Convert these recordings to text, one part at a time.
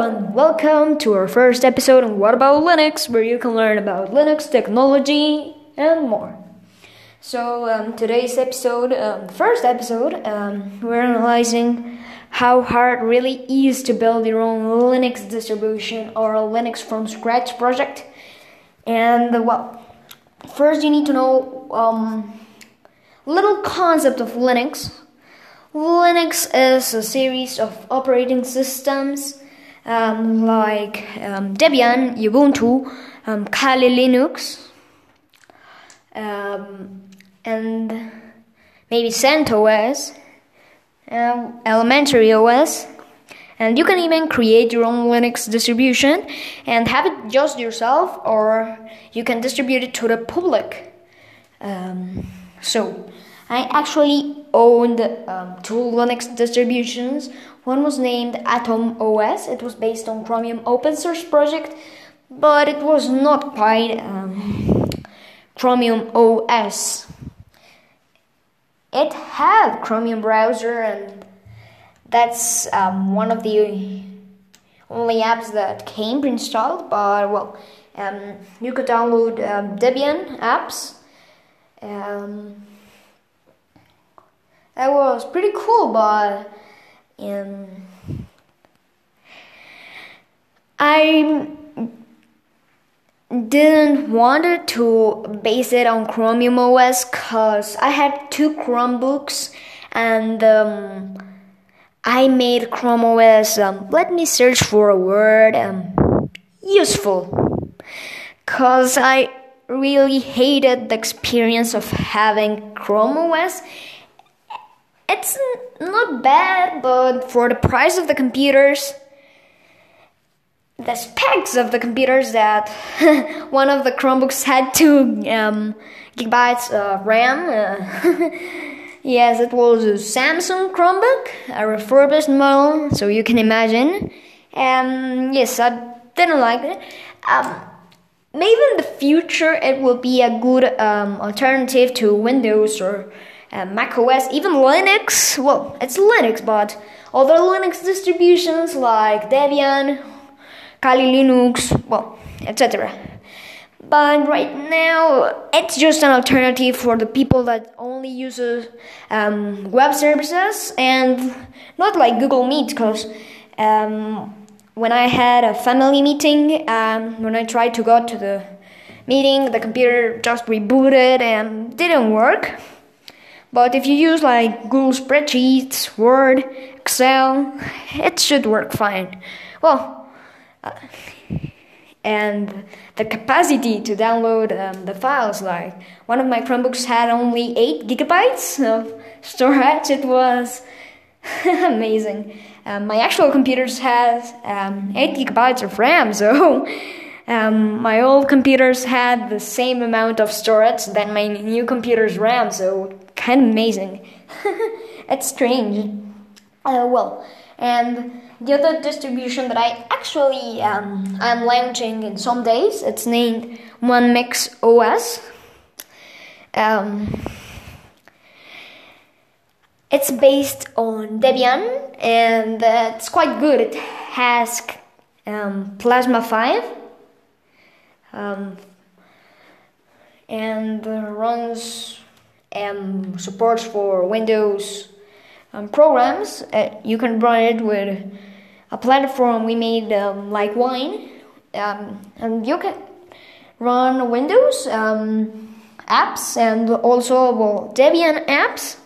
and welcome to our first episode on What About Linux, where you can learn about Linux technology and more. So, um, today's episode, um, first episode, um, we're analyzing how hard really is to build your own Linux distribution or a Linux from scratch project. And uh, well, first you need to know um, little concept of Linux. Linux is a series of operating systems um, like um, Debian, Ubuntu, um, Kali Linux, um, and maybe CentOS, um, Elementary OS, and you can even create your own Linux distribution and have it just yourself, or you can distribute it to the public. Um, so, I actually owned um, two Linux distributions. One was named Atom OS. It was based on Chromium open source project, but it was not quite um, Chromium OS. It had Chromium browser, and that's um, one of the only apps that came pre-installed. But well, um, you could download um, Debian apps. That was pretty cool, but um, I didn't want to base it on Chromium OS because I had two Chromebooks and um, I made Chrome OS. Um, let me search for a word um, useful because I really hated the experience of having Chrome OS. It's not bad, but for the price of the computers, the specs of the computers that one of the Chromebooks had two um, gigabytes of RAM. Uh, yes, it was a Samsung Chromebook, a refurbished model, so you can imagine. And yes, I didn't like it. Um, maybe in the future it will be a good um, alternative to Windows or uh, Mac OS, even Linux. Well, it's Linux, but other Linux distributions like Debian Kali Linux, well, etc. But right now, it's just an alternative for the people that only use um, web services and not like Google Meet, because um, when I had a family meeting, um, when I tried to go to the meeting, the computer just rebooted and didn't work. But if you use like Google Spreadsheets, Word, Excel, it should work fine. Well, uh, and the capacity to download um, the files like one of my chromebooks had only 8 gigabytes of storage it was amazing um, my actual computers had um, 8 gigabytes of ram so um, my old computers had the same amount of storage than my new computer's ram so kind of amazing it's strange uh, well and the other distribution that I actually um, am launching in some days, it's named One Mix OS. Um, it's based on Debian and uh, it's quite good. It has um, Plasma 5 um, and runs um, supports for Windows um, programs. Uh, you can run it with a platform we made um, like Wine, um, and you can run Windows um, apps and also well, Debian apps.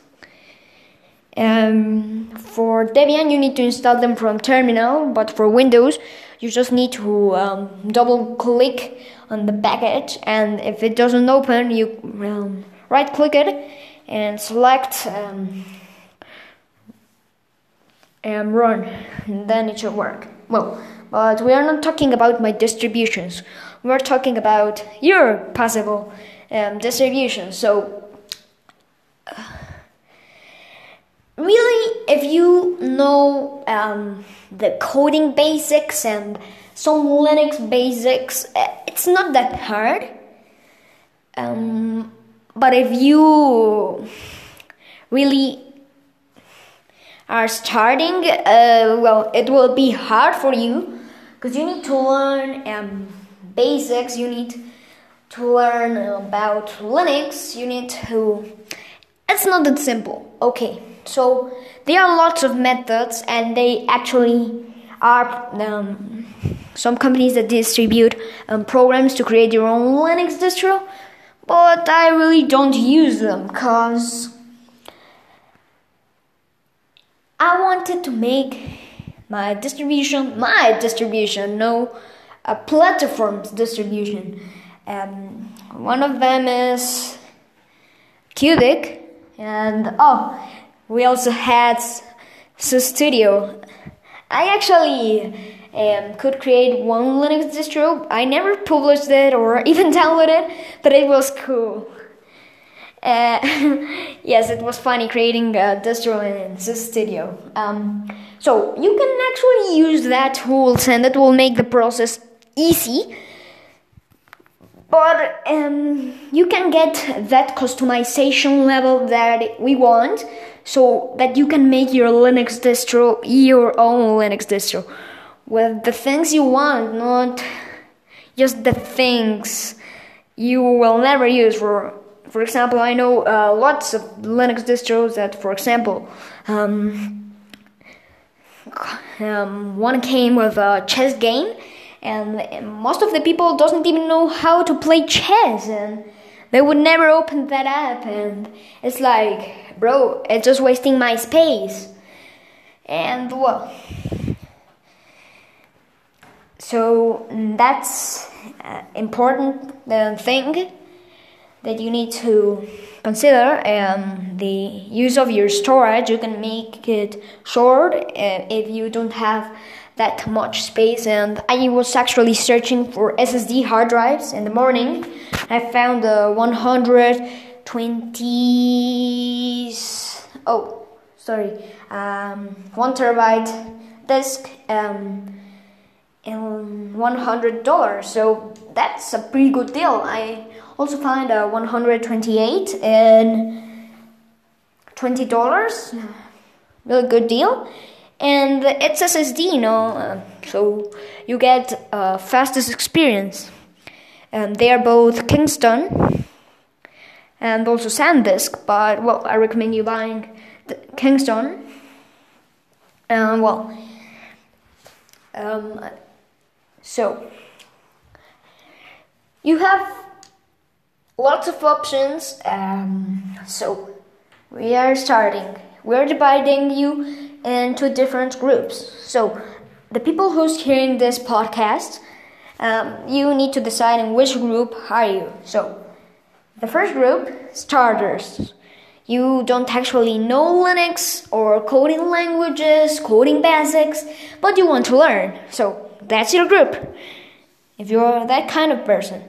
Um, for Debian, you need to install them from terminal, but for Windows, you just need to um, double click on the package, and if it doesn't open, you um, right click it and select and run, and then it should work. Well, but we are not talking about my distributions. We're talking about your possible um, distribution. So, uh, really, if you know um, the coding basics and some Linux basics, uh, it's not that hard. Um, but if you really are starting, uh, well, it will be hard for you because you need to learn um, basics. You need to learn about Linux. You need to. It's not that simple. Okay, so there are lots of methods, and they actually are um, some companies that distribute um, programs to create your own Linux distro. But I really don't use them because I wanted to make my distribution my distribution, no a platform's distribution. Um, one of them is Cubic, and oh, we also had Studio. I actually um, could create one Linux distro. I never published it or even downloaded it, but it was cool. Uh, yes, it was funny creating a distro in Studio. Um, so you can actually use that tools, and it will make the process easy. But um, you can get that customization level that we want, so that you can make your Linux distro your own Linux distro. With the things you want, not just the things you will never use. For for example, I know uh, lots of Linux distros that, for example, um, um, one came with a chess game, and most of the people doesn't even know how to play chess, and they would never open that app, and it's like, bro, it's just wasting my space, and well. So that's uh, important uh, thing that you need to consider um, the use of your storage. You can make it short uh, if you don't have that much space. And I was actually searching for SSD hard drives in the morning. I found a 120 oh sorry um, one terabyte disk um, and $100 so that's a pretty good deal I also found a 128 and $20 really good deal and it's ssd you know uh, so you get a fastest experience and they are both kingston and also sandisk but well i recommend you buying kingston um, well um, so you have lots of options. Um, so we are starting. We're dividing you into different groups. So the people who's hearing this podcast, um, you need to decide in which group are you. So the first group, starters. You don't actually know Linux or coding languages, coding basics, but you want to learn. So that's your group. If you're that kind of person.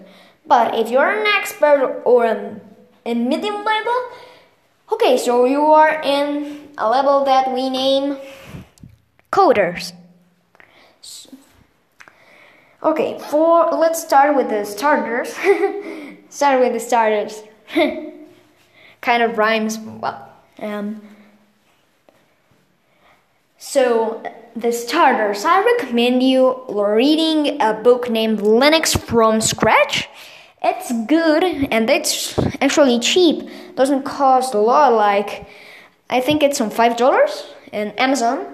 But if you're an expert or a, a medium level, okay, so you are in a level that we name coders. Okay, for let's start with the starters. start with the starters. kind of rhymes well. Um, so the starters, I recommend you reading a book named Linux from Scratch. It's good and it's actually cheap. Doesn't cost a lot. Like I think it's on five dollars in Amazon.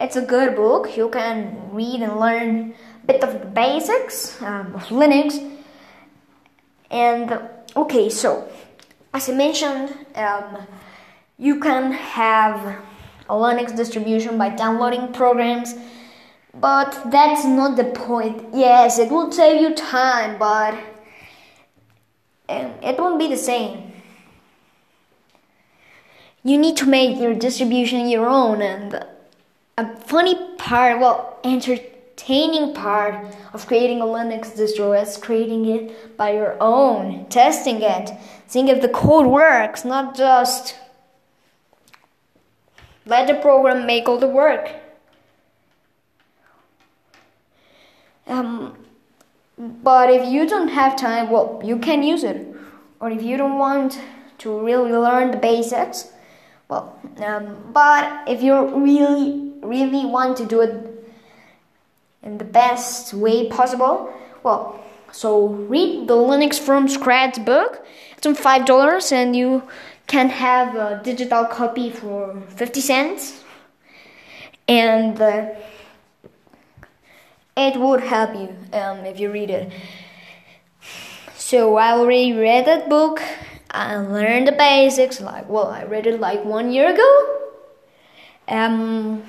It's a good book. You can read and learn a bit of the basics um, of Linux. And okay, so as I mentioned, um, you can have a Linux distribution by downloading programs but that's not the point. Yes, it will save you time, but um, it won't be the same. You need to make your distribution your own, and a funny part, well, entertaining part of creating a Linux distro is creating it by your own, testing it, seeing if the code works, not just let the program make all the work. Um, but if you don't have time, well, you can use it. Or if you don't want to really learn the basics, well, um, but if you really, really want to do it in the best way possible. Well, so read the Linux from Scratch book. It's on five dollars, and you can have a digital copy for fifty cents, and uh, it would help you um, if you read it. So I already read that book. I learned the basics. Like, well, I read it like one year ago. Um,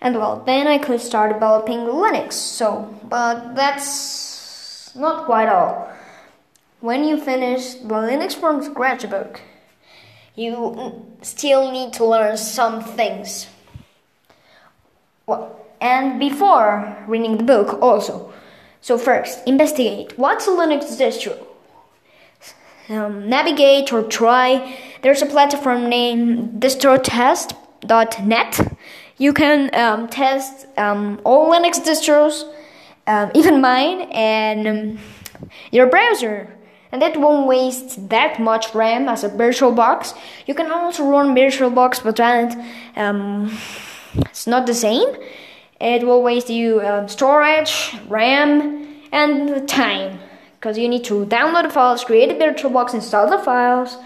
and well, then I could start developing Linux. So, but that's not quite all. When you finish the Linux from scratch book, you still need to learn some things. Well, and before reading the book, also. So, first, investigate what's a Linux distro? Um, navigate or try. There's a platform named distrotest.net you can um, test um, all Linux distros, um, even mine, and um, your browser. And that won't waste that much RAM as a VirtualBox. You can also run VirtualBox, but that um, it's not the same. It will waste you um, storage, RAM, and time because you need to download the files, create a VirtualBox, install the files,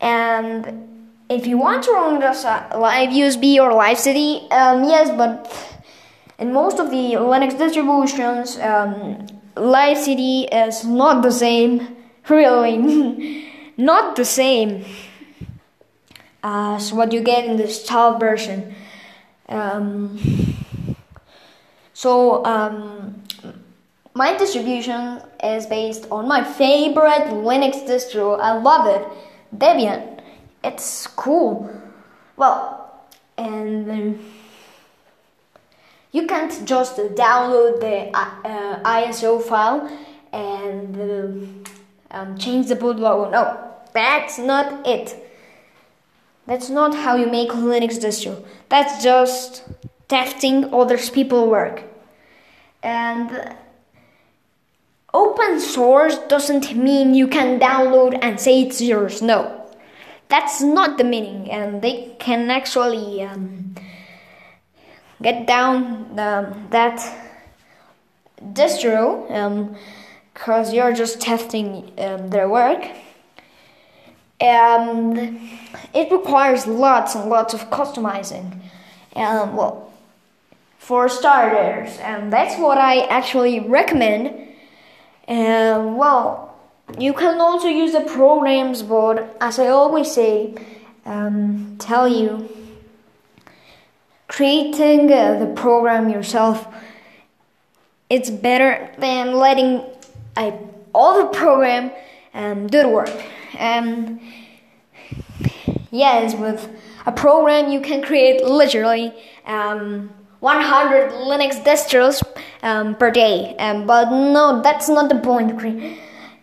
and if you want to run this live USB or live CD, um, yes, but in most of the Linux distributions, um, live CD is not the same, really, not the same as what you get in the installed version. Um, so, um, my distribution is based on my favorite Linux distro. I love it, Debian it's cool. Well, and you can't just download the uh, ISO file and uh, um, change the boot logo. No, that's not it. That's not how you make Linux distro. That's just testing other people's work. And open source doesn't mean you can download and say it's yours. No that's not the meaning, and they can actually um, get down um, that distro because um, you're just testing um, their work. And it requires lots and lots of customizing. And well, for starters, and that's what I actually recommend. And well, you can also use the programs, but as I always say, um, tell you, creating uh, the program yourself, it's better than letting I, all the program um, do the work. And yes, with a program you can create literally um, 100 Linux distros um, per day. Um, but no, that's not the point.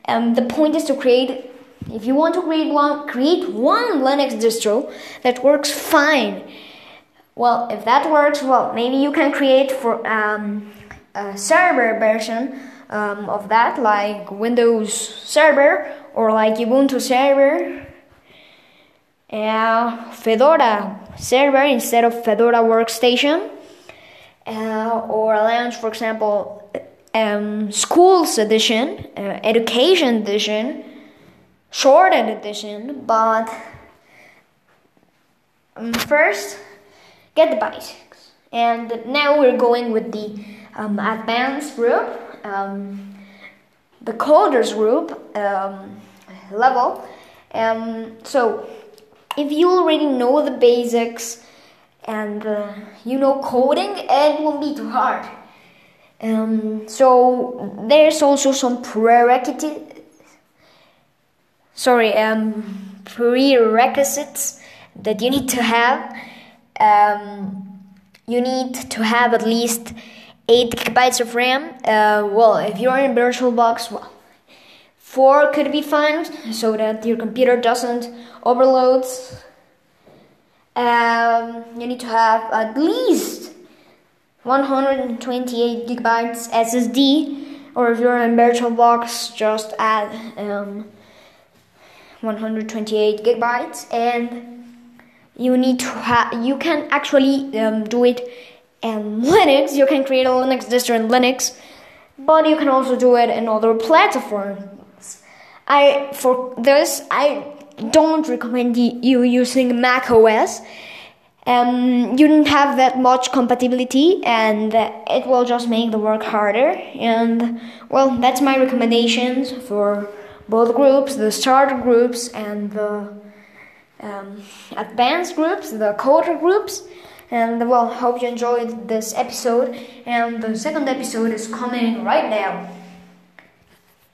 Um, the point is to create, if you want to create one, create one Linux distro that works fine. Well, if that works, well, maybe you can create for um, a server version um, of that, like Windows Server or like Ubuntu Server. Uh, Fedora server instead of Fedora Workstation, uh, or launch, for example, um, schools edition, uh, education edition, shortened edition, but um, first get the basics. And now we're going with the um, advanced group, um, the coders group um, level. Um, so if you already know the basics and uh, you know coding, it won't be too hard. Um, so there's also some prerequisites. Sorry, um, prerequisites that you need to have. Um, you need to have at least eight gigabytes of RAM. Uh, well, if you're in VirtualBox, well, four could be fine, so that your computer doesn't overload. Um, you need to have at least 128 gigabytes SSD, or if you're in VirtualBox, just add um, 128 gigabytes, and you need to have. You can actually um, do it in Linux. You can create a Linux distro in Linux, but you can also do it in other platforms. I for this I don't recommend you using Mac OS. Um, you don't have that much compatibility, and it will just make the work harder. And well, that's my recommendations for both groups, the starter groups and the um, advanced groups, the coder groups. And well, hope you enjoyed this episode. And the second episode is coming right now.